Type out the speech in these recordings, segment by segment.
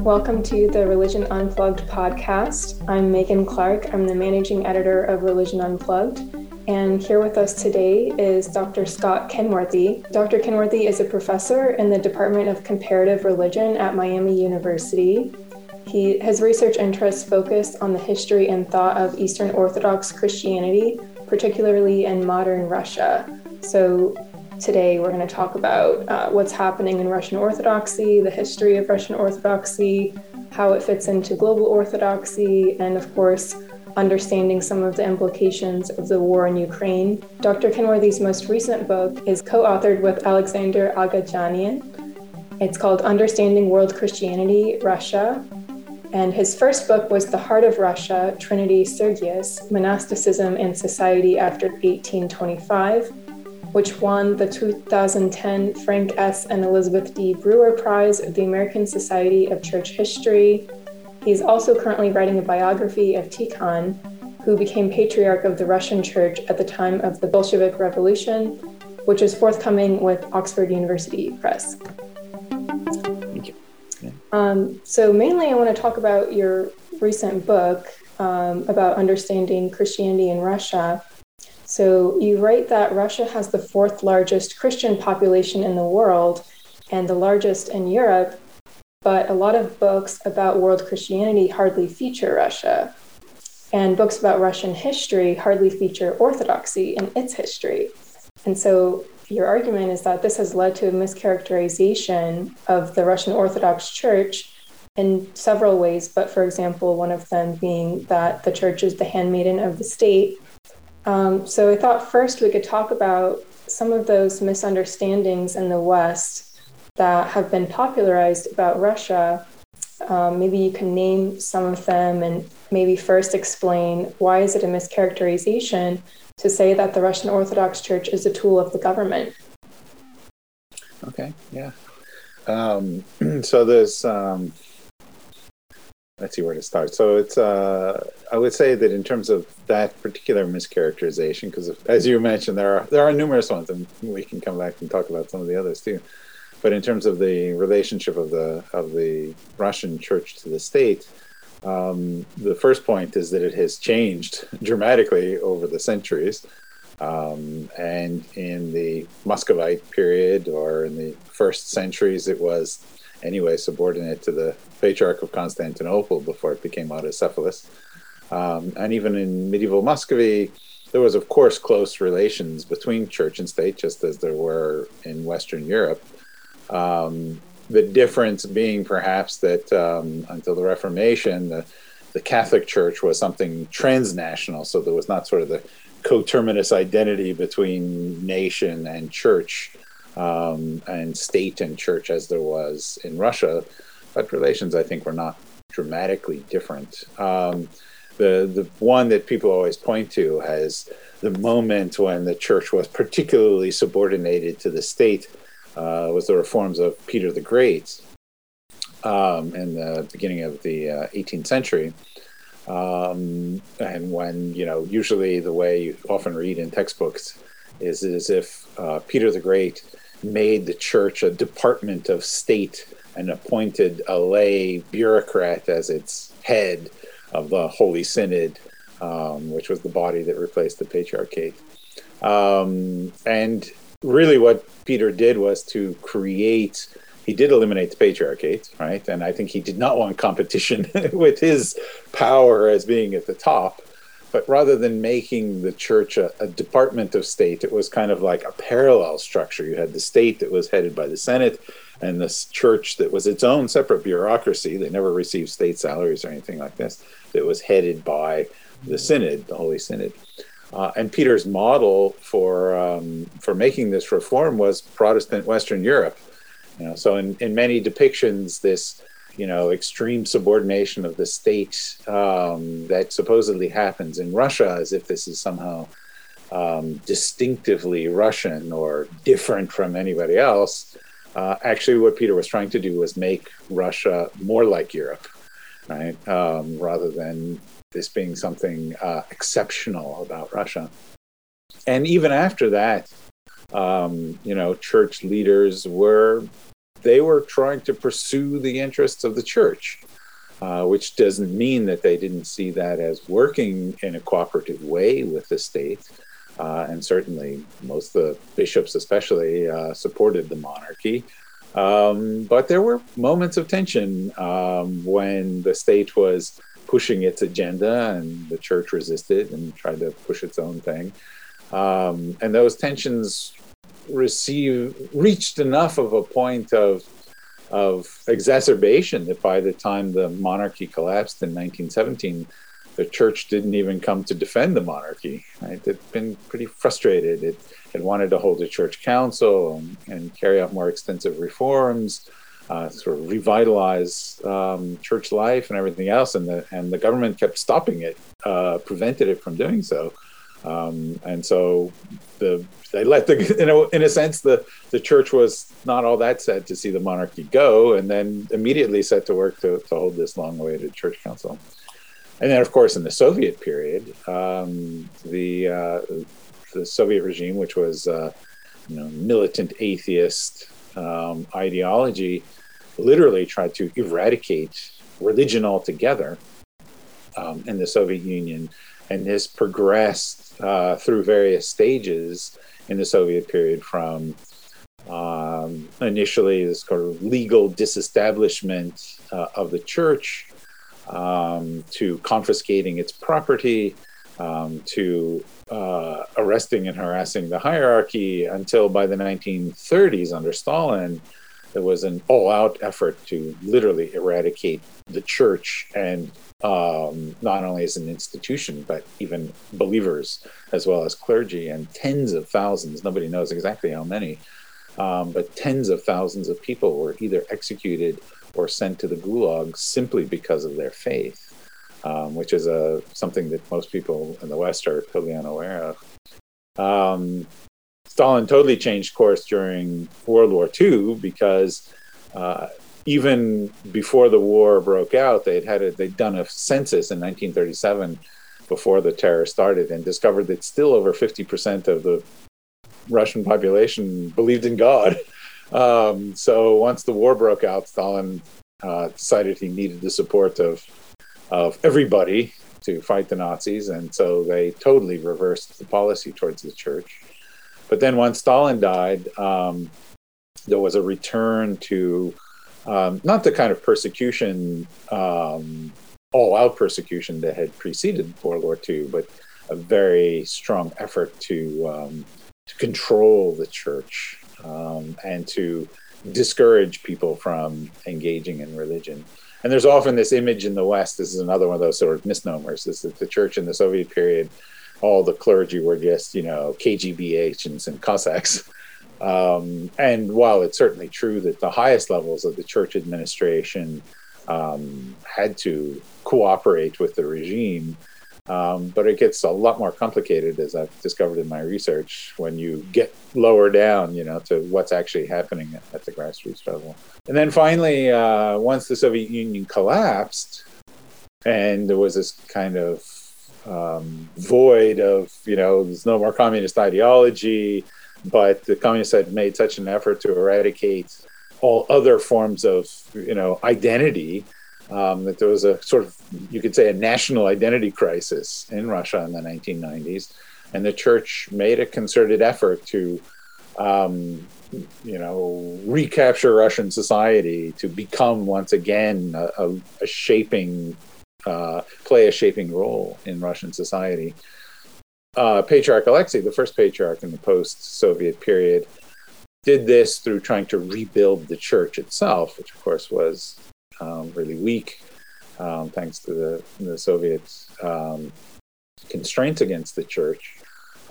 Welcome to the Religion Unplugged podcast. I'm Megan Clark. I'm the managing editor of Religion Unplugged. And here with us today is Dr. Scott Kenworthy. Dr. Kenworthy is a professor in the Department of Comparative Religion at Miami University. He, his research interests focus on the history and thought of Eastern Orthodox Christianity, particularly in modern Russia. So, today we're going to talk about uh, what's happening in Russian Orthodoxy, the history of Russian Orthodoxy, how it fits into global Orthodoxy, and of course, understanding some of the implications of the war in Ukraine. Dr. Kenworthy's most recent book is co authored with Alexander Agadjanian. It's called Understanding World Christianity, Russia, and his first book was The Heart of Russia Trinity Sergius Monasticism and Society After 1825, which won the 2010 Frank S. and Elizabeth D. Brewer Prize of the American Society of Church History. He's also currently writing a biography of Tikhon, who became patriarch of the Russian Church at the time of the Bolshevik Revolution, which is forthcoming with Oxford University Press. Thank you. Yeah. Um, so, mainly, I want to talk about your recent book um, about understanding Christianity in Russia. So, you write that Russia has the fourth largest Christian population in the world and the largest in Europe, but a lot of books about world Christianity hardly feature Russia. And books about Russian history hardly feature Orthodoxy in its history. And so, your argument is that this has led to a mischaracterization of the Russian Orthodox Church in several ways, but for example, one of them being that the church is the handmaiden of the state. Um, so I thought first we could talk about some of those misunderstandings in the West that have been popularized about Russia. Um, maybe you can name some of them and maybe first explain why is it a mischaracterization to say that the Russian Orthodox Church is a tool of the government. Okay, yeah. Um, so there's, um, let's see where to start. So it's, uh, I would say that in terms of that particular mischaracterization, because as you mentioned, there are there are numerous ones, and we can come back and talk about some of the others too. But in terms of the relationship of the of the Russian Church to the state, um, the first point is that it has changed dramatically over the centuries. Um, and in the Muscovite period or in the first centuries, it was anyway subordinate to the Patriarch of Constantinople before it became autocephalous. Um, and even in medieval Muscovy, there was, of course, close relations between church and state, just as there were in Western Europe. Um, the difference being perhaps that um, until the Reformation, the, the Catholic Church was something transnational, so there was not sort of the coterminous identity between nation and church um, and state and church as there was in Russia. But relations, I think, were not dramatically different. Um, the the one that people always point to as the moment when the church was particularly subordinated to the state uh, was the reforms of Peter the Great um, in the beginning of the uh, 18th century. Um, and when, you know, usually the way you often read in textbooks is as if uh, Peter the Great made the church a department of state and appointed a lay bureaucrat as its head of the Holy Synod, um, which was the body that replaced the Patriarchate. Um, and really what Peter did was to create he did eliminate the patriarchate, right? And I think he did not want competition with his power as being at the top. But rather than making the church a, a, department of state, it was kind of like a parallel structure. You had the state that was headed by the Senate and this church that was its own separate bureaucracy. They never received state salaries or anything like this, that was headed by the Synod, the Holy Synod. Uh, and Peter's model for um, for making this reform was Protestant Western Europe. You know, so in, in many depictions, this you know extreme subordination of the state um, that supposedly happens in Russia, as if this is somehow um, distinctively Russian or different from anybody else. Uh, actually, what Peter was trying to do was make Russia more like Europe, right, um, rather than this being something uh, exceptional about Russia. And even after that, um, you know, church leaders were they were trying to pursue the interests of the church, uh, which doesn't mean that they didn't see that as working in a cooperative way with the state. Uh, and certainly, most of the bishops, especially, uh, supported the monarchy. Um, but there were moments of tension um, when the state was pushing its agenda and the church resisted and tried to push its own thing. Um, and those tensions received reached enough of a point of of exacerbation that by the time the monarchy collapsed in 1917, the church didn't even come to defend the monarchy. Right? It'd been pretty frustrated. It had wanted to hold a church council and, and carry out more extensive reforms, uh, sort of revitalize um, church life and everything else, and the and the government kept stopping it, uh, prevented it from doing so. Um, and so the they let the you know in a sense the the church was not all that sad to see the monarchy go, and then immediately set to work to, to hold this long-awaited church council. And then, of course, in the Soviet period, um, the uh, the Soviet regime, which was uh, you know militant atheist um, ideology, literally tried to eradicate religion altogether um, in the Soviet Union, and this progressed uh, through various stages in the Soviet period from um, initially this sort of legal disestablishment uh, of the church um, to confiscating its property um, to uh, arresting and harassing the hierarchy until by the 1930s under Stalin, there was an all out effort to literally eradicate the church and um, not only as an institution, but even believers as well as clergy and tens of thousands, nobody knows exactly how many, um, but tens of thousands of people were either executed or sent to the gulags simply because of their faith um, which is a something that most people in the West are totally unaware of. Um, Stalin totally changed course during World War II because uh, even before the war broke out, they'd had a, they'd done a census in 1937 before the terror started and discovered that still over 50% of the Russian population believed in God. Um, so once the war broke out, Stalin uh, decided he needed the support of of everybody to fight the Nazis, and so they totally reversed the policy towards the church. But then once Stalin died, um, there was a return to um, not the kind of persecution, um, all out persecution that had preceded World War II, but a very strong effort to, um, to control the church um, and to discourage people from engaging in religion. And there's often this image in the West. This is another one of those sort of misnomers. Is that the church in the Soviet period, all the clergy were just you know KGB agents and Cossacks. Um, and while it's certainly true that the highest levels of the church administration um, had to cooperate with the regime, um, but it gets a lot more complicated, as I've discovered in my research, when you get lower down, you know, to what's actually happening at, at the grassroots level. And then finally, uh, once the Soviet Union collapsed, and there was this kind of um, void of, you know, there's no more communist ideology, but the communists had made such an effort to eradicate all other forms of, you know, identity um, that there was a sort of, you could say, a national identity crisis in Russia in the 1990s. And the church made a concerted effort to, um, you know, recapture Russian society to become once again a, a, a shaping, uh, play a shaping role in Russian society. Uh, patriarch Alexei, the first patriarch in the post Soviet period, did this through trying to rebuild the church itself, which of course was um, really weak, um, thanks to the, the Soviet um, constraints against the church.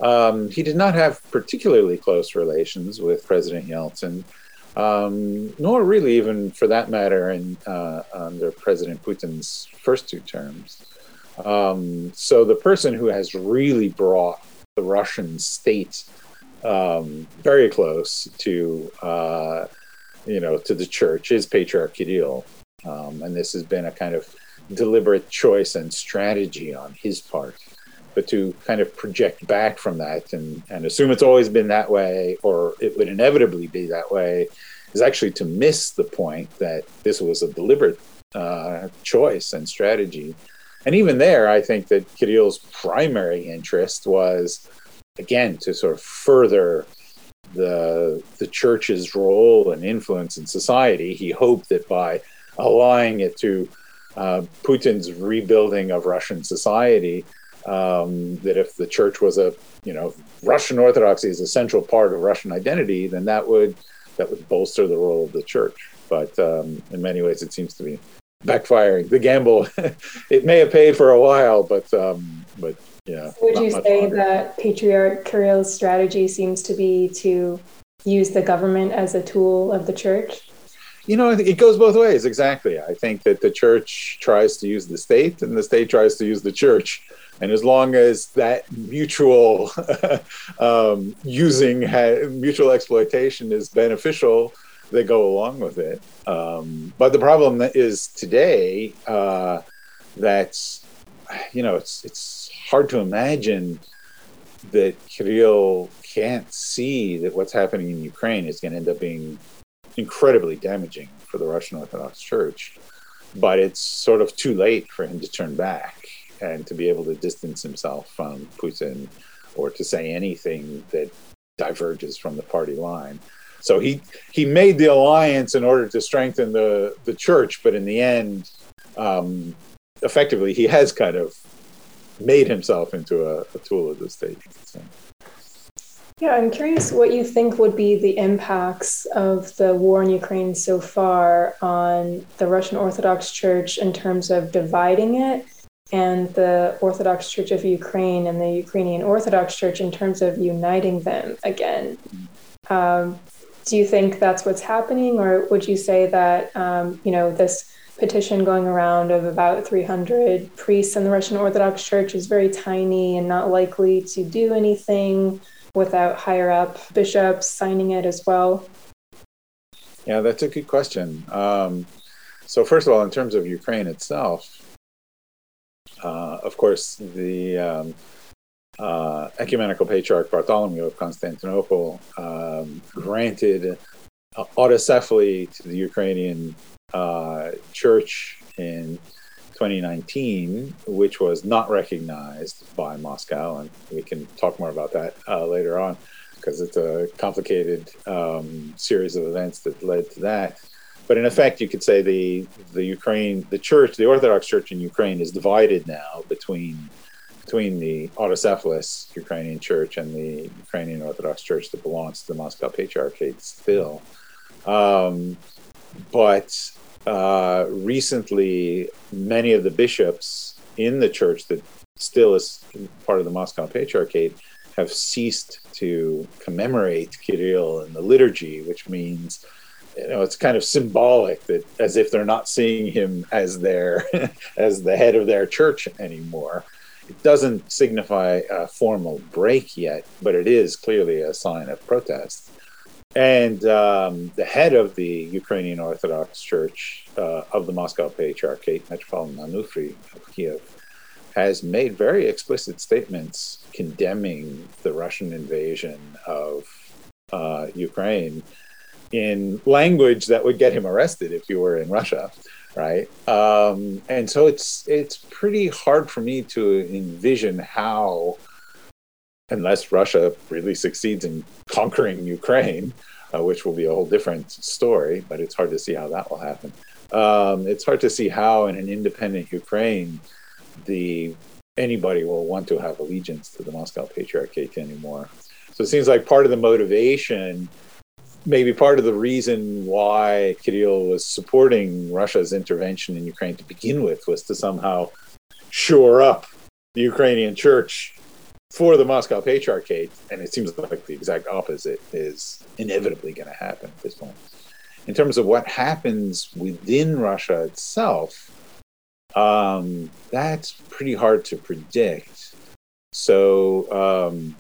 Um, he did not have particularly close relations with President Yeltsin, um, nor really even, for that matter, in, uh, under President Putin's first two terms. Um, so the person who has really brought the Russian state very close to, uh, you know, to the church is Patriarch Kirill. Um, and this has been a kind of deliberate choice and strategy on his part. But to kind of project back from that and, and assume it's always been that way or it would inevitably be that way is actually to miss the point that this was a deliberate uh, choice and strategy. And even there, I think that Kirill's primary interest was, again, to sort of further the the church's role and influence in society. He hoped that by allying it to uh, Putin's rebuilding of Russian society, um, that if the church was a you know Russian Orthodoxy is a central part of Russian identity, then that would that would bolster the role of the church. But um, in many ways, it seems to be backfiring. The gamble, it may have paid for a while, but um, but yeah. Would you say longer. that Patriarch Kirill's strategy seems to be to use the government as a tool of the church? You know, it goes both ways. Exactly. I think that the church tries to use the state, and the state tries to use the church. And as long as that mutual um, using, ha- mutual exploitation is beneficial, they go along with it. Um, but the problem is today uh, that you know it's it's hard to imagine that Kirill can't see that what's happening in Ukraine is going to end up being incredibly damaging for the Russian Orthodox Church. But it's sort of too late for him to turn back and to be able to distance himself from Putin or to say anything that diverges from the party line. So he he made the alliance in order to strengthen the the church, but in the end, um, effectively, he has kind of made himself into a, a tool of the state. So. Yeah, I'm curious what you think would be the impacts of the war in Ukraine so far on the Russian Orthodox Church in terms of dividing it and the Orthodox Church of Ukraine and the Ukrainian Orthodox Church in terms of uniting them again. Um, do you think that's what's happening, or would you say that um, you know this petition going around of about 300 priests in the Russian Orthodox Church is very tiny and not likely to do anything without higher up bishops signing it as well? Yeah, that's a good question. Um, so, first of all, in terms of Ukraine itself, uh, of course, the um, uh, ecumenical patriarch Bartholomew of Constantinople um, granted autocephaly to the Ukrainian uh, church in 2019, which was not recognized by Moscow, and we can talk more about that uh, later on because it's a complicated um, series of events that led to that. But in effect, you could say the the Ukraine, the church, the Orthodox Church in Ukraine is divided now between between the autocephalous Ukrainian church and the Ukrainian Orthodox Church that belongs to the Moscow Patriarchate still. Um, but uh, recently, many of the bishops in the church that still is part of the Moscow Patriarchate have ceased to commemorate Kirill in the liturgy, which means you know it's kind of symbolic that as if they're not seeing him as their as the head of their church anymore it doesn't signify a formal break yet, but it is clearly a sign of protest. And um, the head of the Ukrainian Orthodox Church uh, of the Moscow Patriarchate, Metropolitan Onufry of Kiev, has made very explicit statements condemning the Russian invasion of uh, Ukraine in language that would get him arrested if you were in Russia right? Um, and so it's it's pretty hard for me to envision how, unless Russia really succeeds in conquering Ukraine, uh, which will be a whole different story, but it's hard to see how that will happen. Um, it's hard to see how, in an independent Ukraine, the anybody will want to have allegiance to the Moscow Patriarchate anymore. So it seems like part of the motivation maybe part of the reason why Kirill was supporting Russia's intervention in Ukraine to begin with was to somehow shore up the Ukrainian church for the Moscow Patriarchate. And it seems like the exact opposite is inevitably going to happen at this point. In terms of what happens within Russia itself, um, that's pretty hard to predict. So, um,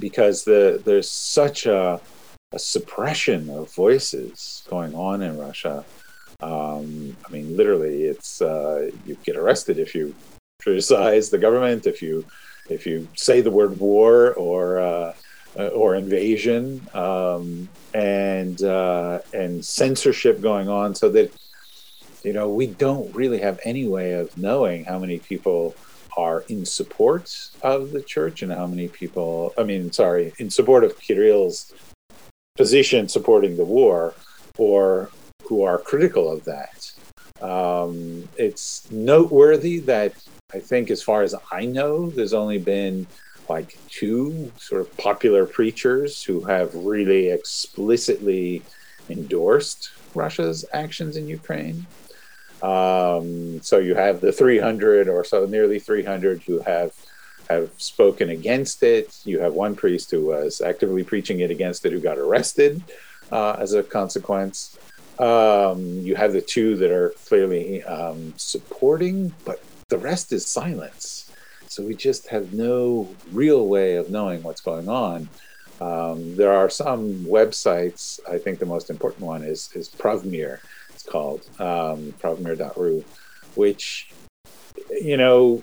because the, there's such a a suppression of voices going on in Russia. Um, I mean, literally, it's uh, you get arrested if you criticize the government, if you if you say the word war or uh, uh, or invasion um, and uh, and censorship going on, so that you know we don't really have any way of knowing how many people are in support of the church and how many people i mean sorry in support of kirill's position supporting the war or who are critical of that. Um, it's noteworthy that i think as far as i know there's only been like two sort of popular preachers who have really explicitly endorsed russia's actions in ukraine um, so you have the 300 or so, nearly 300 who have have spoken against it. You have one priest who was actively preaching it against it who got arrested uh, as a consequence. Um, you have the two that are clearly um, supporting, but the rest is silence. So we just have no real way of knowing what's going on. Um, there are some websites. I think the most important one is is Pravmir, it's called, um, Pravmir.ru, which, you know,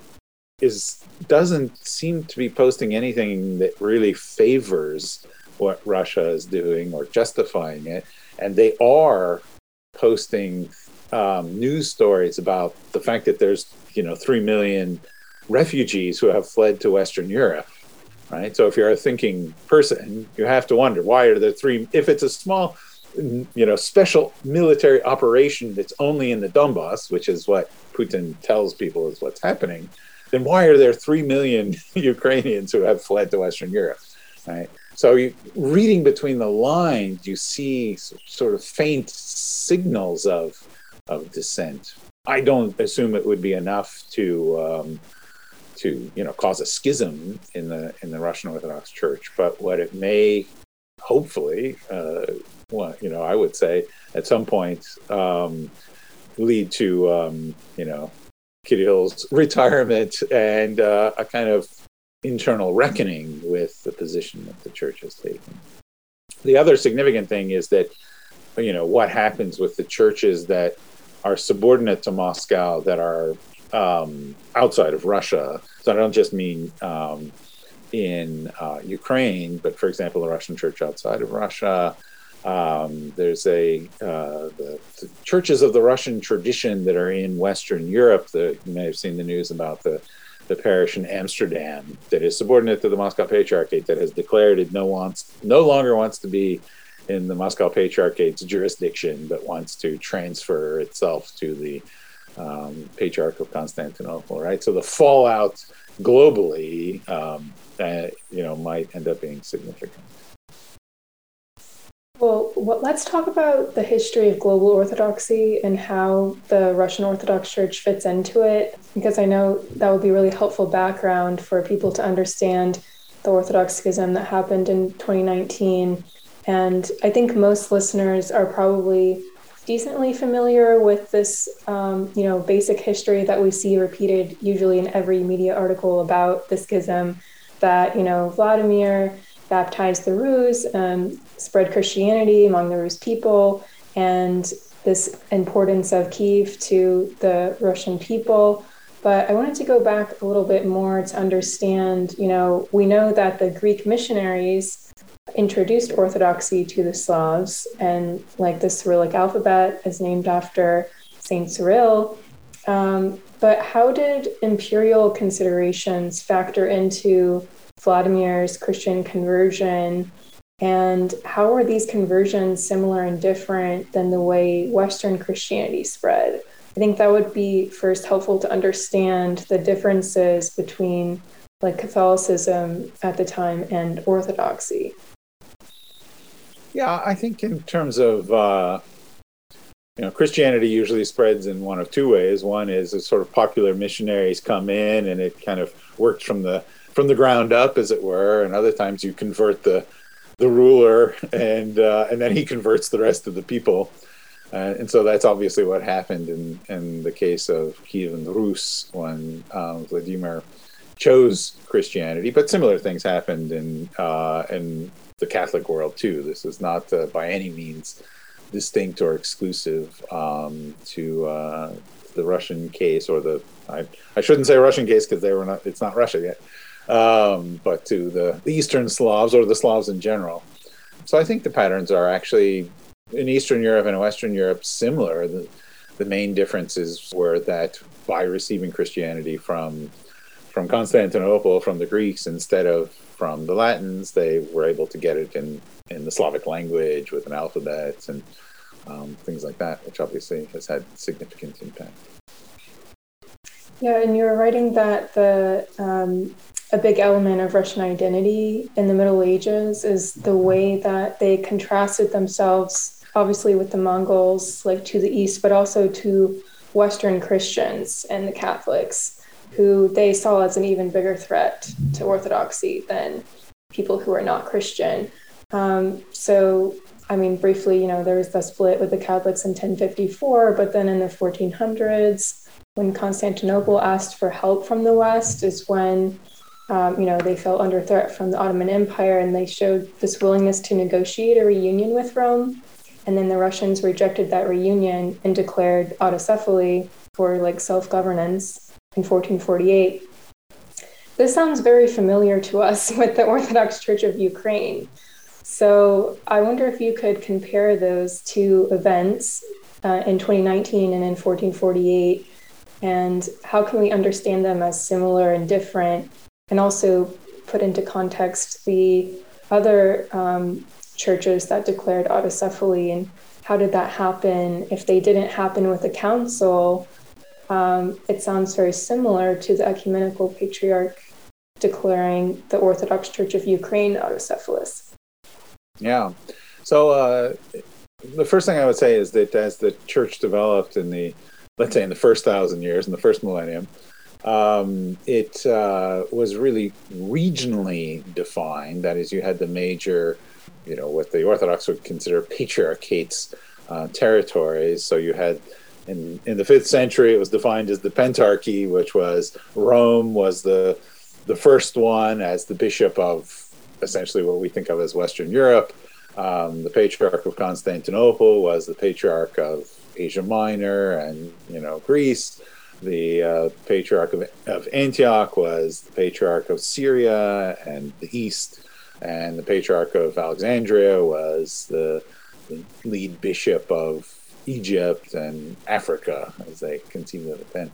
is doesn't seem to be posting anything that really favors what Russia is doing or justifying it. And they are posting um, news stories about the fact that there's, you know, 3 million refugees who have fled to Western Europe. Right. So if you're a thinking person, you have to wonder why are there three, if it's a small, you know special military operation that's only in the Donbass, which is what Putin tells people is what's happening, then why are there three million Ukrainians who have fled to Western Europe? Right. So, you, reading between the lines, you see sort of faint signals of of dissent. I don't assume it would be enough to um, to you know cause a schism in the in the Russian Orthodox Church, but what it may hopefully uh, well, you know, I would say at some point um, lead to, um, you know, Kirill's retirement and uh, a kind of internal reckoning with the position that the church has taken. The other significant thing is that, you know, what happens with the churches that are subordinate to Moscow that are um, outside of Russia. So I don't just mean um, in uh, Ukraine, but for example, the Russian church outside of Russia, um, there's a uh, the, the, churches of the Russian tradition that are in Western Europe. The, you may have seen the news about the the parish in Amsterdam that is subordinate to the Moscow Patriarchate that has declared it no wants no longer wants to be in the Moscow Patriarchate's jurisdiction, but wants to transfer itself to the um, Patriarch of Constantinople. Right. So the fallout globally, um, uh, you know, might end up being significant. Well, let's talk about the history of global orthodoxy and how the Russian Orthodox Church fits into it, because I know that would be really helpful background for people to understand the Orthodox schism that happened in 2019. And I think most listeners are probably decently familiar with this, um, you know, basic history that we see repeated usually in every media article about the schism. That you know, Vladimir baptized the Rus, um, spread Christianity among the Rus people, and this importance of Kiev to the Russian people. But I wanted to go back a little bit more to understand, you know, we know that the Greek missionaries introduced Orthodoxy to the Slavs, and like the Cyrillic alphabet is named after Saint Cyril. Um, but how did imperial considerations factor into Vladimir's Christian conversion? And how are these conversions similar and different than the way Western Christianity spread? I think that would be first helpful to understand the differences between like Catholicism at the time and Orthodoxy. Yeah, I think in terms of uh, you know Christianity usually spreads in one of two ways. One is sort of popular missionaries come in and it kind of works from the from the ground up, as it were, and other times you convert the the ruler, and uh, and then he converts the rest of the people. Uh, and so that's obviously what happened in, in the case of Kievan Rus when um, Vladimir chose Christianity. But similar things happened in uh, in the Catholic world too. This is not uh, by any means distinct or exclusive um, to uh, the Russian case or the I, I shouldn't say Russian case because they were not. It's not Russia yet um, but to the, the Eastern Slavs or the Slavs in general. So I think the patterns are actually in Eastern Europe and Western Europe similar. The, the main differences were that by receiving Christianity from from Constantinople, from the Greeks instead of from the Latins, they were able to get it in in the Slavic language with an alphabet and um, things like that, which obviously has had significant impact. Yeah, and you were writing that the um, a big element of Russian identity in the Middle Ages is the way that they contrasted themselves, obviously with the Mongols, like to the east, but also to Western Christians and the Catholics, who they saw as an even bigger threat to Orthodoxy than people who are not Christian. Um, so, I mean, briefly, you know, there was the split with the Catholics in 1054, but then in the 1400s, when Constantinople asked for help from the West, is when um, you know, they felt under threat from the Ottoman Empire and they showed this willingness to negotiate a reunion with Rome. And then the Russians rejected that reunion and declared autocephaly for like self governance in 1448. This sounds very familiar to us with the Orthodox Church of Ukraine. So I wonder if you could compare those two events uh, in 2019 and in 1448, and how can we understand them as similar and different and also put into context the other um, churches that declared autocephaly and how did that happen? If they didn't happen with a council, um, it sounds very similar to the ecumenical patriarch declaring the Orthodox Church of Ukraine autocephalous. Yeah. So uh, the first thing I would say is that as the church developed in the, let's say, in the first thousand years, in the first millennium, um, it uh, was really regionally defined. That is, you had the major, you know, what the Orthodox would consider patriarchates uh, territories. So you had in in the fifth century, it was defined as the Pentarchy, which was Rome was the the first one as the bishop of essentially what we think of as Western Europe. Um, the Patriarch of Constantinople was the Patriarch of Asia Minor and you know Greece. The uh, patriarch of, of Antioch was the patriarch of Syria and the East, and the patriarch of Alexandria was the, the lead bishop of Egypt and Africa, as they continue to then.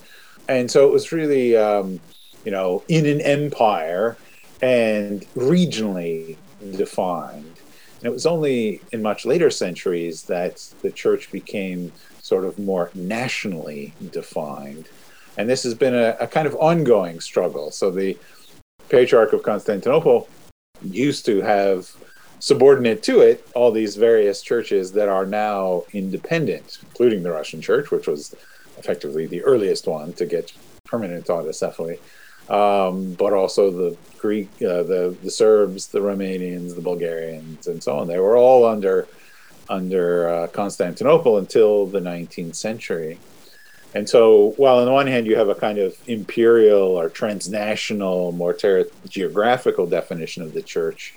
And so it was really, um, you know, in an empire and regionally defined. And it was only in much later centuries that the church became sort of more nationally defined. And this has been a, a kind of ongoing struggle. So the Patriarch of Constantinople used to have subordinate to it all these various churches that are now independent, including the Russian Church, which was effectively the earliest one to get permanent autocephaly, um, but also the Greek, uh, the the Serbs, the Romanians, the Bulgarians, and so on. They were all under under uh, Constantinople until the 19th century. And so, while on the one hand you have a kind of imperial or transnational, more ter- geographical definition of the church,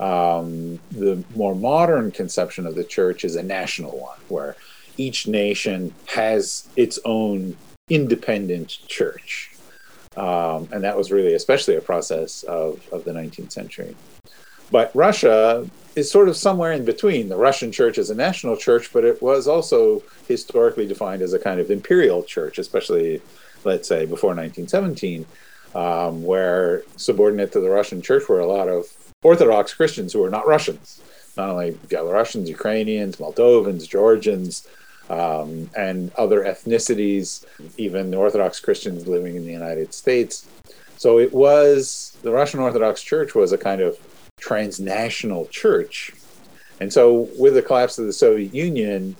um, the more modern conception of the church is a national one, where each nation has its own independent church. Um, and that was really especially a process of, of the 19th century. But Russia is sort of somewhere in between. The Russian church is a national church, but it was also historically defined as a kind of imperial church, especially, let's say, before 1917, um, where subordinate to the Russian church were a lot of Orthodox Christians who are not Russians, not only Belarusians, Ukrainians, Moldovans, Georgians, um, and other ethnicities, even Orthodox Christians living in the United States. So it was the Russian Orthodox Church was a kind of transnational church. And so, with the collapse of the Soviet Union,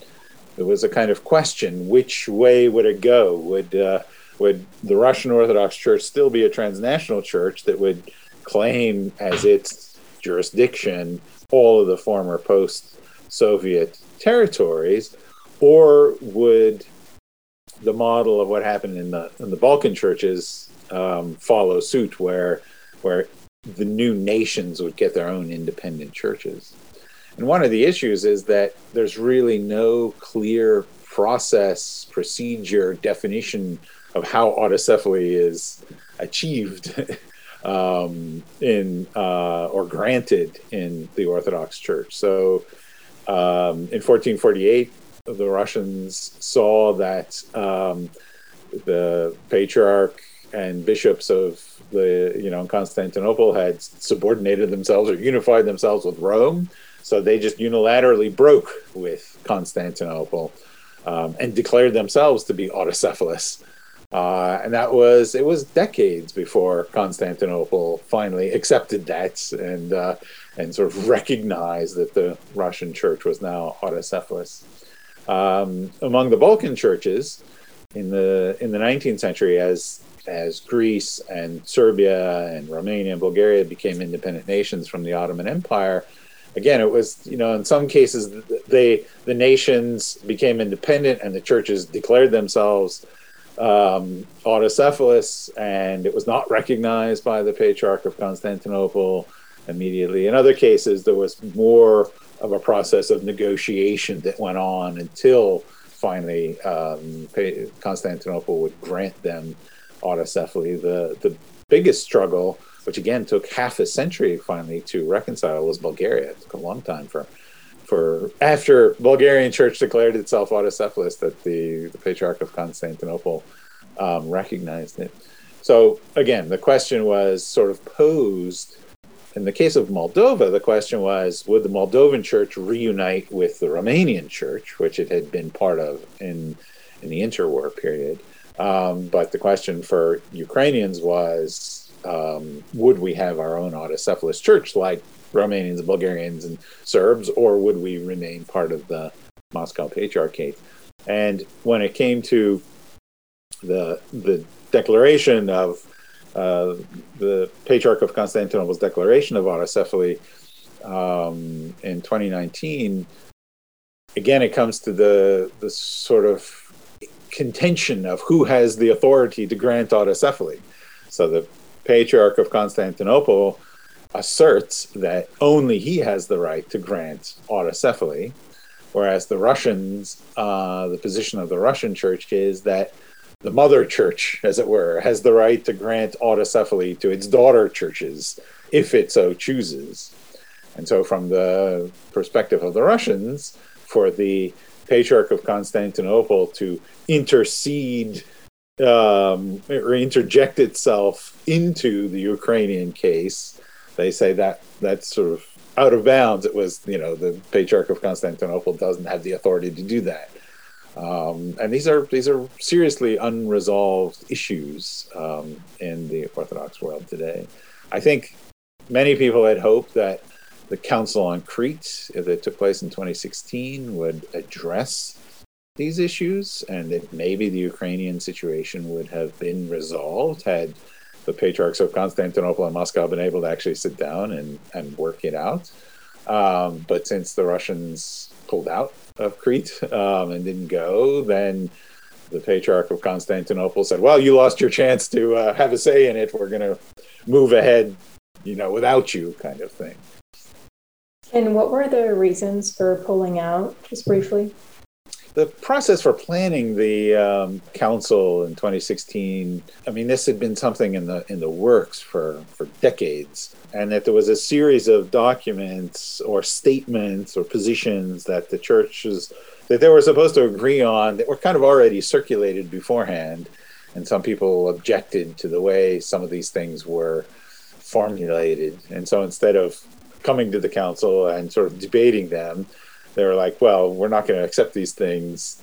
it was a kind of question which way would it go? Would, uh, would the Russian Orthodox Church still be a transnational church that would claim as its jurisdiction all of the former post Soviet territories? Or would the model of what happened in the, in the Balkan churches um, follow suit, where, where the new nations would get their own independent churches. And one of the issues is that there's really no clear process, procedure, definition of how autocephaly is achieved. um, in uh, or granted in the Orthodox Church. So um, in 1448, the Russians saw that um, the patriarch and bishops of the you know Constantinople had subordinated themselves or unified themselves with Rome, so they just unilaterally broke with Constantinople um, and declared themselves to be autocephalous. Uh, and that was it was decades before Constantinople finally accepted that and uh, and sort of recognized that the Russian Church was now autocephalous. Um, among the Balkan churches in the in the 19th century, as as Greece and Serbia and Romania and Bulgaria became independent nations from the Ottoman Empire, again, it was you know in some cases they the nations became independent and the churches declared themselves um, autocephalous, and it was not recognized by the Patriarch of Constantinople immediately. In other cases, there was more of a process of negotiation that went on until finally um, Constantinople would grant them autocephaly. The the biggest struggle, which again took half a century finally to reconcile, was Bulgaria. It took a long time for for after Bulgarian Church declared itself autocephalous that the, the Patriarch of Constantinople um, recognized it. So again, the question was sort of posed. In the case of Moldova, the question was would the Moldovan church reunite with the Romanian church, which it had been part of in, in the interwar period? Um, but the question for Ukrainians was um, would we have our own autocephalous church like Romanians, Bulgarians, and Serbs, or would we remain part of the Moscow Patriarchate? And when it came to the the declaration of uh, the Patriarch of Constantinople's declaration of autocephaly um, in 2019, again, it comes to the the sort of contention of who has the authority to grant autocephaly. So the Patriarch of Constantinople asserts that only he has the right to grant autocephaly, whereas the Russians, uh, the position of the Russian church is that the mother church, as it were, has the right to grant autocephaly to its daughter churches if it so chooses. And so, from the perspective of the Russians, for the Patriarch of Constantinople to intercede um, or interject itself into the Ukrainian case they say that that's sort of out of bounds. It was, you know, the Patriarch of Constantinople doesn't have the authority to do that. Um, and these are these are seriously unresolved issues um, in the Orthodox world today. I think many people had hoped that the Council on Crete, that took place in 2016, would address these issues, and that maybe the Ukrainian situation would have been resolved had the patriarchs of Constantinople and Moscow have been able to actually sit down and, and work it out. Um, but since the Russians pulled out of Crete um, and didn't go, then the patriarch of Constantinople said, "Well, you lost your chance to uh, have a say in it. We're going to move ahead, you know, without you," kind of thing. And what were the reasons for pulling out, just briefly? The process for planning the um, council in 2016 i mean this had been something in the in the works for for decades. And that there was a series of documents or statements or positions that the churches that they were supposed to agree on that were kind of already circulated beforehand. And some people objected to the way some of these things were formulated. And so instead of coming to the council and sort of debating them they were like, well, we're not going to accept these things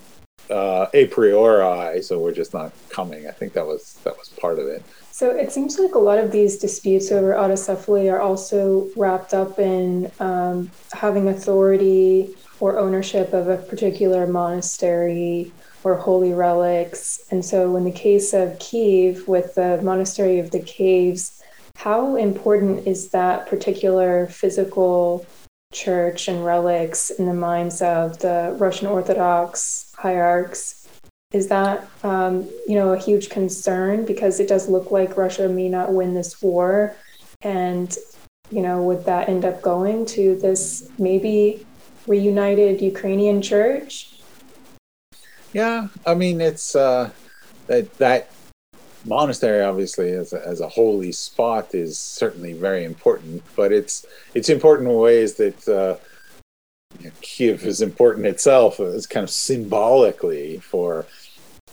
uh, a priori, so we're just not coming. I think that was that was part of it. So it seems like a lot of these disputes over autocephaly are also wrapped up in um, having authority or ownership of a particular monastery or holy relics. And so, in the case of Kiev, with the Monastery of the Caves, how important is that particular physical church and relics in the minds of the Russian Orthodox hierarchs. Is that um, you know a huge concern because it does look like Russia may not win this war, and you know would that end up going to this maybe reunited Ukrainian church? Yeah, I mean it's uh, that that monastery, obviously, as a, as a holy spot, is certainly very important. But it's it's important in ways that uh, you know, Kiev is important itself, as kind of symbolically for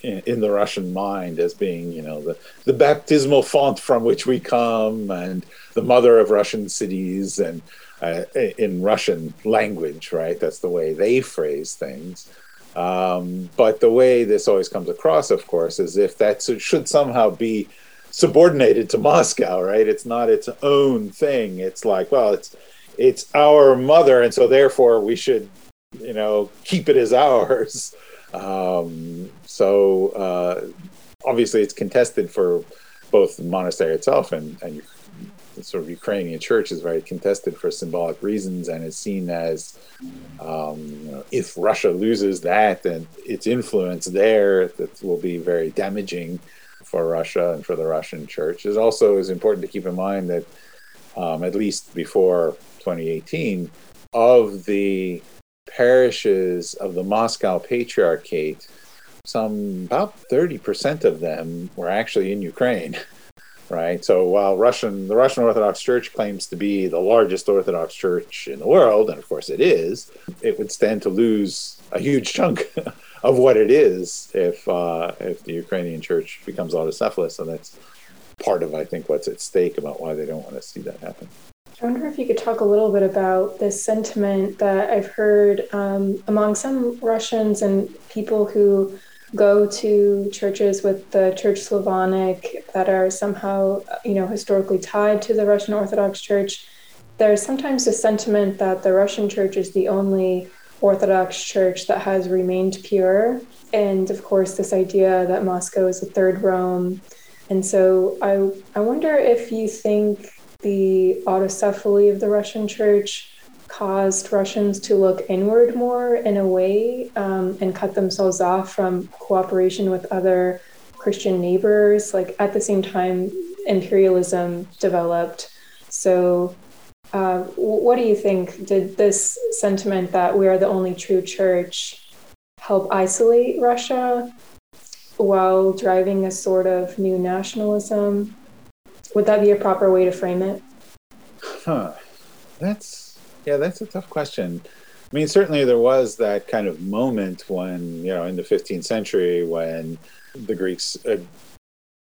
in, in, the Russian mind as being, you know, the, the baptismal font from which we come and the mother of Russian cities and uh, in Russian language, right? That's the way they phrase things. Um, but the way this always comes across, of course, is if that should somehow be subordinated to Moscow, right? It's not its own thing. It's like, well, it's it's our mother, and so therefore we should, you know, keep it as ours. Um, so uh, obviously, it's contested for both the monastery itself and, and sort of Ukrainian church is very contested for symbolic reasons and is seen as um, you know, if Russia loses that, then its influence there that will be very damaging for Russia and for the Russian church. It also is important to keep in mind that um, at least before 2018, of the parishes of the Moscow Patriarchate, some about 30% of them were actually in Ukraine. right? So while Russian, the Russian Orthodox Church claims to be the largest Orthodox Church in the world, and of course it is, it would stand to lose a huge chunk of what it is if uh, if the Ukrainian Church becomes autocephalous. and that's part of, I think, what's at stake about why they don't want to see that happen. I wonder if you could talk a little bit about this sentiment that I've heard um, among some Russians and people who go to churches with the Church Slavonic that are somehow, you know, historically tied to the Russian Orthodox Church, there's sometimes a sentiment that the Russian Church is the only Orthodox Church that has remained pure. And of course, this idea that Moscow is the third Rome. And so I, I wonder if you think the autocephaly of the Russian Church caused Russians to look inward more in a way um, and cut themselves off from cooperation with other Christian neighbors. Like at the same time, imperialism developed. So, uh, what do you think? Did this sentiment that we are the only true church help isolate Russia while driving a sort of new nationalism? Would that be a proper way to frame it? Huh. That's yeah, that's a tough question. I mean, certainly there was that kind of moment when, you know, in the 15th century when the Greeks uh,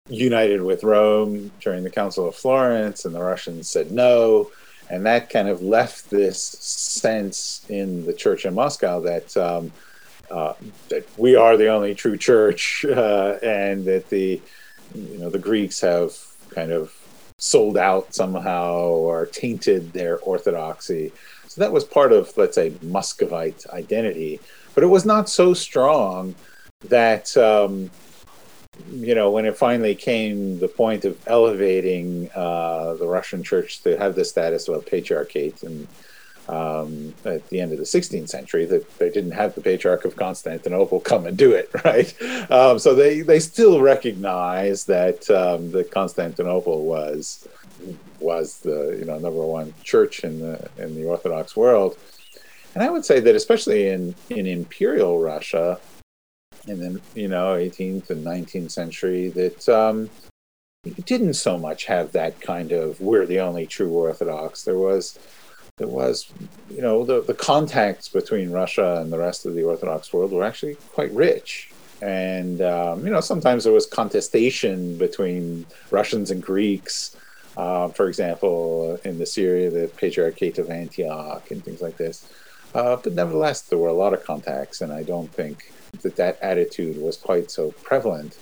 united with Rome during the Council of Florence and the Russians said no. And that kind of left this sense in the church in Moscow that, um, uh, that we are the only true church uh, and that the, you know, the Greeks have kind of sold out somehow or tainted their orthodoxy. So that was part of, let's say, Muscovite identity. But it was not so strong that, um, you know, when it finally came the point of elevating uh, the Russian church to have the status of a patriarchate and um, at the end of the 16th century that they didn't have the Patriarch of Constantinople come and do it, right? Um, so they, they still recognize that um, that Constantinople was was the you know number one church in the in the Orthodox world, and I would say that especially in in imperial Russia, in the you know 18th and 19th century, that um, didn't so much have that kind of we're the only true Orthodox. There was there was, you know, the, the contacts between Russia and the rest of the Orthodox world were actually quite rich. And, um, you know, sometimes there was contestation between Russians and Greeks. Uh, for example, in the Syria, the Patriarchate of Antioch and things like this. Uh, but nevertheless, there were a lot of contacts, and I don't think that that attitude was quite so prevalent.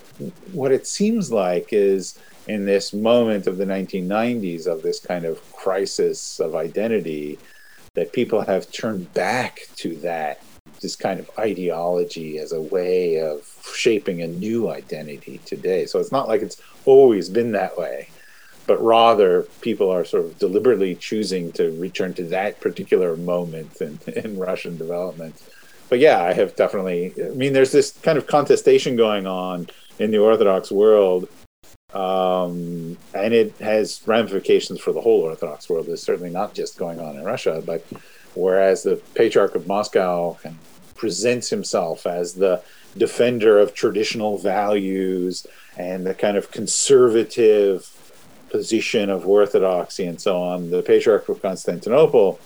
What it seems like is in this moment of the 1990s of this kind of crisis of identity that people have turned back to that this kind of ideology as a way of shaping a new identity today so it's not like it's always been that way but rather people are sort of deliberately choosing to return to that particular moment in, in russian development but yeah i have definitely i mean there's this kind of contestation going on in the orthodox world um, and it has ramifications for the whole Orthodox world. It's certainly not just going on in Russia, but whereas the Patriarch of Moscow presents himself as the defender of traditional values and the kind of conservative position of orthodoxy and so on. The Patriarch of Constantinople,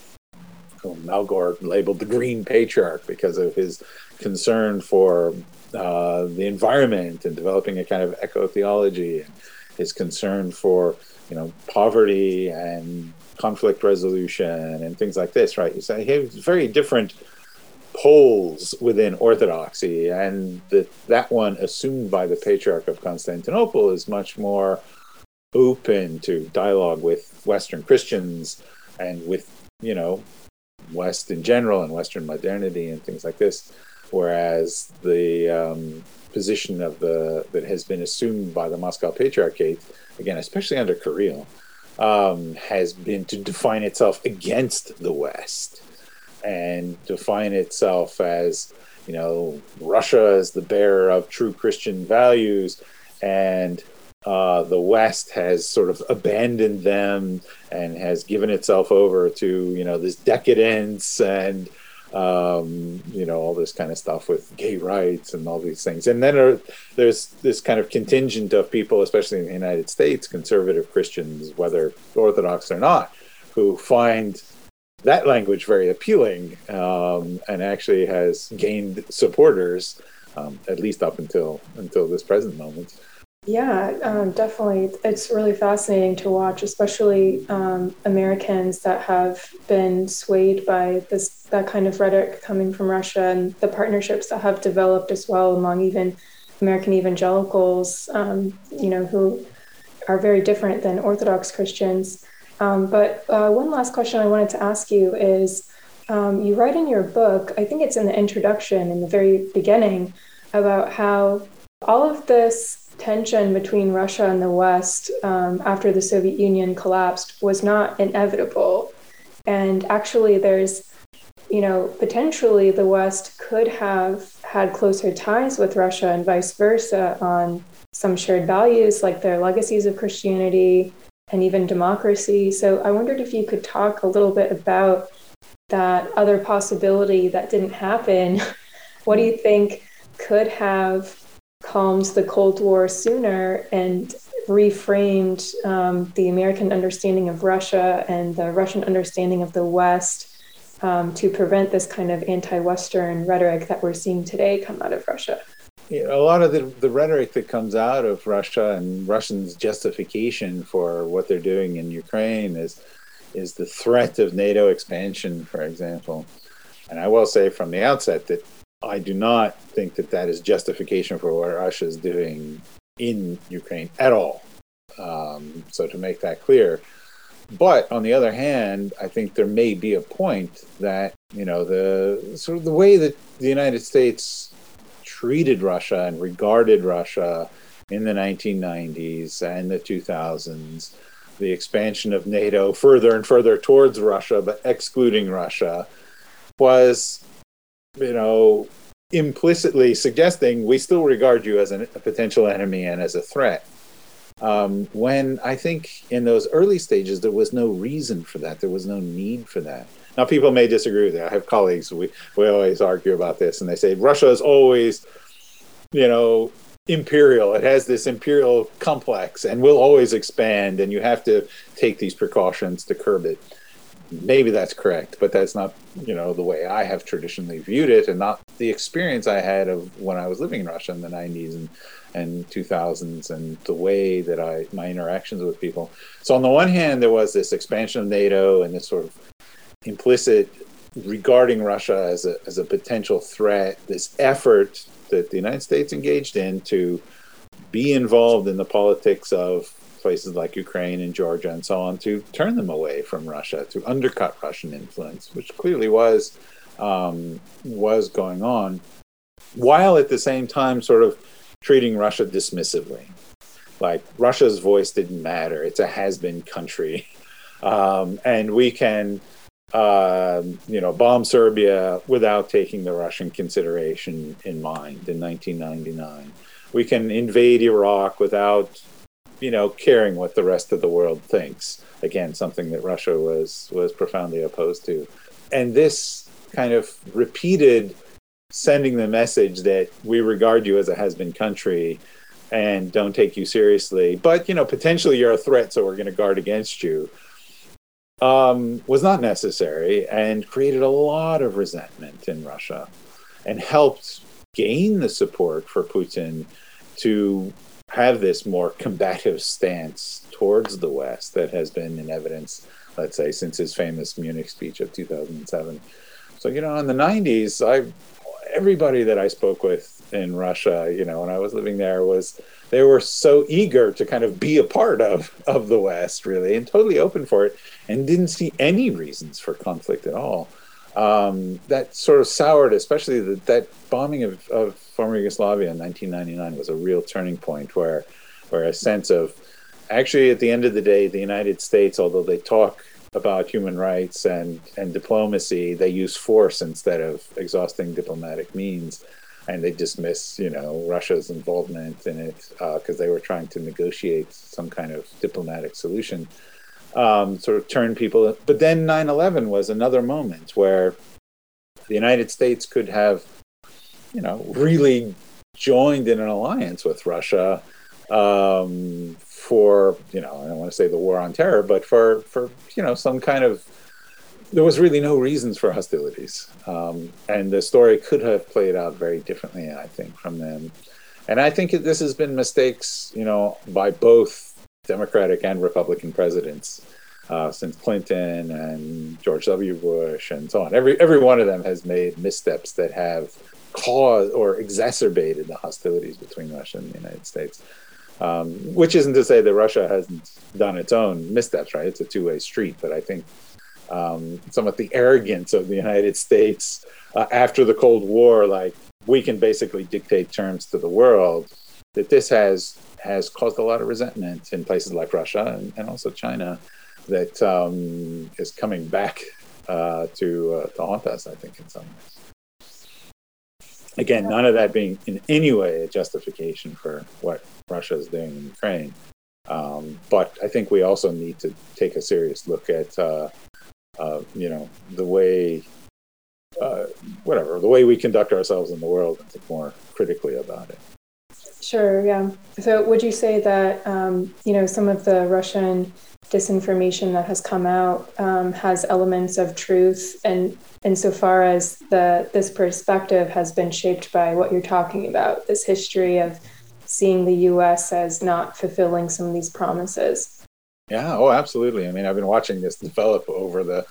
whom Gore labeled the Green Patriarch because of his concern for uh, the environment and developing a kind of eco theology, and his concern for you know poverty and conflict resolution and things like this. Right? Say he has very different poles within orthodoxy, and that that one assumed by the Patriarch of Constantinople is much more open to dialogue with Western Christians and with you know West in general and Western modernity and things like this whereas the um, position of the that has been assumed by the Moscow Patriarchate, again, especially under Kirill, um, has been to define itself against the West and define itself as you know Russia as the bearer of true Christian values and uh, the West has sort of abandoned them and has given itself over to you know this decadence and um, you know, all this kind of stuff with gay rights and all these things. And then are, there's this kind of contingent of people, especially in the United States, conservative Christians, whether Orthodox or not, who find that language very appealing um, and actually has gained supporters, um, at least up until until this present moment. Yeah, um, definitely. It's really fascinating to watch, especially um, Americans that have been swayed by this that kind of rhetoric coming from Russia and the partnerships that have developed as well among even American evangelicals, um, you know, who are very different than Orthodox Christians. Um, but uh, one last question I wanted to ask you is um, you write in your book, I think it's in the introduction, in the very beginning, about how all of this tension between Russia and the West um, after the Soviet Union collapsed was not inevitable. And actually, there's, you know, potentially the West could have had closer ties with Russia and vice versa on some shared values like their legacies of Christianity and even democracy. So I wondered if you could talk a little bit about that other possibility that didn't happen. what do you think could have calmed the Cold War sooner and reframed um, the American understanding of Russia and the Russian understanding of the West um, to prevent this kind of anti Western rhetoric that we're seeing today come out of Russia. A lot of the, the rhetoric that comes out of Russia and Russians' justification for what they're doing in Ukraine is is the threat of NATO expansion, for example. And I will say from the outset that I do not think that that is justification for what Russia is doing in Ukraine at all. Um, so to make that clear. But on the other hand, I think there may be a point that you know the sort of the way that the United States treated Russia and regarded Russia in the 1990s and the 2000s, the expansion of NATO further and further towards Russia, but excluding Russia, was you know, implicitly suggesting we still regard you as an, a potential enemy and as a threat. Um, when I think in those early stages there was no reason for that, there was no need for that. Now people may disagree with that. I have colleagues we we always argue about this, and they say Russia is always, you know, imperial. It has this imperial complex and will always expand, and you have to take these precautions to curb it maybe that's correct, but that's not, you know, the way I have traditionally viewed it and not the experience I had of when I was living in Russia in the 90s and, and 2000s and the way that I, my interactions with people. So on the one hand, there was this expansion of NATO and this sort of implicit regarding Russia as a, as a potential threat, this effort that the United States engaged in to be involved in the politics of places like Ukraine and Georgia and so on to turn them away from Russia, to undercut Russian influence, which clearly was um, was going on, while at the same time sort of treating Russia dismissively, like Russia's voice didn't matter. It's a has-been country, um, and we can. Uh, you know, bomb Serbia without taking the Russian consideration in mind in 1999. We can invade Iraq without you know, caring what the rest of the world thinks. Again, something that Russia was was profoundly opposed to. And this kind of repeated sending the message that we regard you as a has-been country and don't take you seriously, but you know potentially you're a threat, so we're going to guard against you. Um, was not necessary and created a lot of resentment in Russia and helped gain the support for Putin to have this more combative stance towards the West that has been in evidence, let's say, since his famous Munich speech of 2007. So, you know, in the 90s, I everybody that I spoke with in Russia, you know, when I was living there was they were so eager to kind of be a part of of the West, really, and totally open for it, and didn't see any reasons for conflict at all. Um, that sort of soured, especially the, that bombing of, of former Yugoslavia in 1999 was a real turning point where, where a sense of actually at the end of the day, the United States, although they talk about human rights and, and diplomacy, they use force instead of exhausting diplomatic means. And they dismiss, you know, Russia's involvement in it because uh, they were trying to negotiate some kind of diplomatic solution. Um, sort of turn people. But then 9 11 was another moment where the United States could have you know, really joined in an alliance with Russia um, for, you know, I don't want to say the war on terror, but for, for, you know, some kind of, there was really no reasons for hostilities. Um, and the story could have played out very differently, I think, from them. And I think this has been mistakes, you know, by both Democratic and Republican presidents. Uh, since Clinton and George W. Bush and so on. Every every one of them has made missteps that have caused or exacerbated the hostilities between Russia and the United States. Um, which isn't to say that Russia hasn't done its own missteps, right? It's a two way street. But I think um, somewhat the arrogance of the United States uh, after the Cold War, like we can basically dictate terms to the world, that this has has caused a lot of resentment in places like Russia and, and also China that um, is coming back uh, to, uh, to haunt us, I think, in some ways again, none of that being in any way a justification for what Russia is doing in Ukraine. Um, but I think we also need to take a serious look at, uh, uh, you know, the way, uh, whatever, the way we conduct ourselves in the world and think more critically about it. Sure, yeah. So would you say that, um, you know, some of the Russian disinformation that has come out um, has elements of truth? And insofar as the this perspective has been shaped by what you're talking about this history of seeing the US as not fulfilling some of these promises? Yeah oh absolutely. I mean i've been watching this develop over the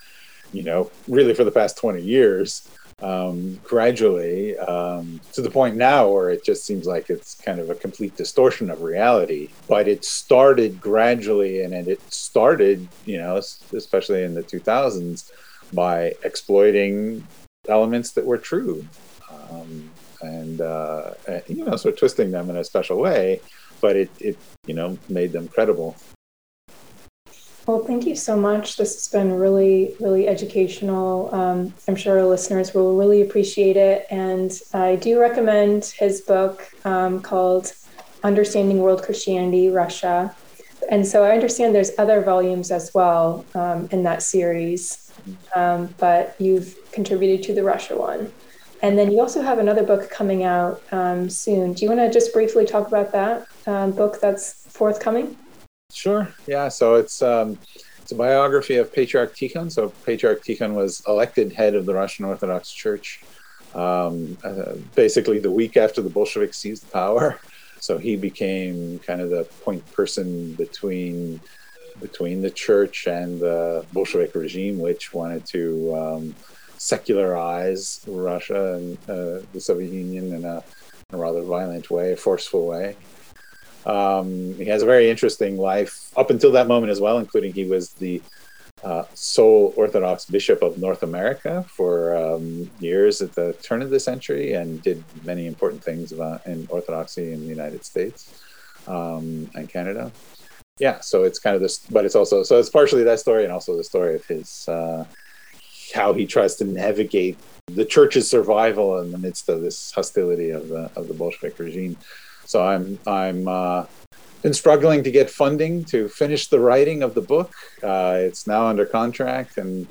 you know really for the past 20 years um, gradually um, to the point now where it just seems like it's kind of a complete distortion of reality. But it started gradually, and it started, you know, especially in the 2000s, by exploiting elements that were true, um, and uh, you know, sort of twisting them in a special way. But it, it, you know, made them credible. Well, thank you so much. This has been really, really educational. Um, I'm sure our listeners will really appreciate it. And I do recommend his book um, called Understanding World Christianity, Russia. And so I understand there's other volumes as well um, in that series, um, but you've contributed to the Russia one. And then you also have another book coming out um, soon. Do you want to just briefly talk about that um, book that's forthcoming? Sure. Yeah. So it's um, it's a biography of Patriarch Tikhon. So Patriarch Tikhon was elected head of the Russian Orthodox Church, um, uh, basically the week after the Bolsheviks seized power. So he became kind of the point person between between the church and the Bolshevik regime, which wanted to um, secularize Russia and uh, the Soviet Union in a, in a rather violent way, a forceful way. Um, he has a very interesting life up until that moment as well, including he was the uh, sole Orthodox bishop of North America for um, years at the turn of the century and did many important things about, in Orthodoxy in the United States um, and Canada. Yeah, so it's kind of this, but it's also, so it's partially that story and also the story of his, uh, how he tries to navigate the church's survival in the midst of this hostility of the, of the Bolshevik regime. So I'm I'm uh, been struggling to get funding to finish the writing of the book. Uh, it's now under contract, and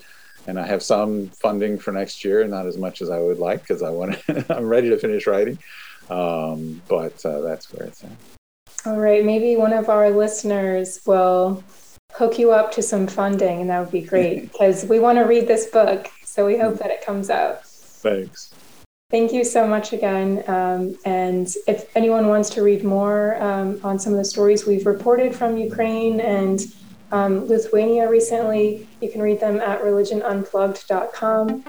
and I have some funding for next year, not as much as I would like because I want. I'm ready to finish writing, um, but uh, that's where it's at. All right, maybe one of our listeners will hook you up to some funding, and that would be great because we want to read this book. So we hope that it comes out. Thanks. Thank you so much again. Um, and if anyone wants to read more um, on some of the stories we've reported from Ukraine and um, Lithuania recently, you can read them at religionunplugged.com.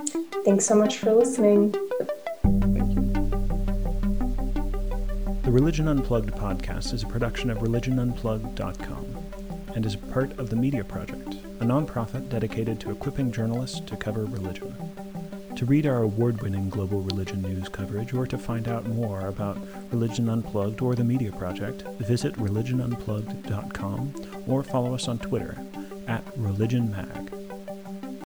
Thanks so much for listening. The Religion Unplugged podcast is a production of religionunplugged.com and is part of the Media Project, a nonprofit dedicated to equipping journalists to cover religion. To read our award winning global religion news coverage or to find out more about Religion Unplugged or the Media Project, visit religionunplugged.com or follow us on Twitter at ReligionMag.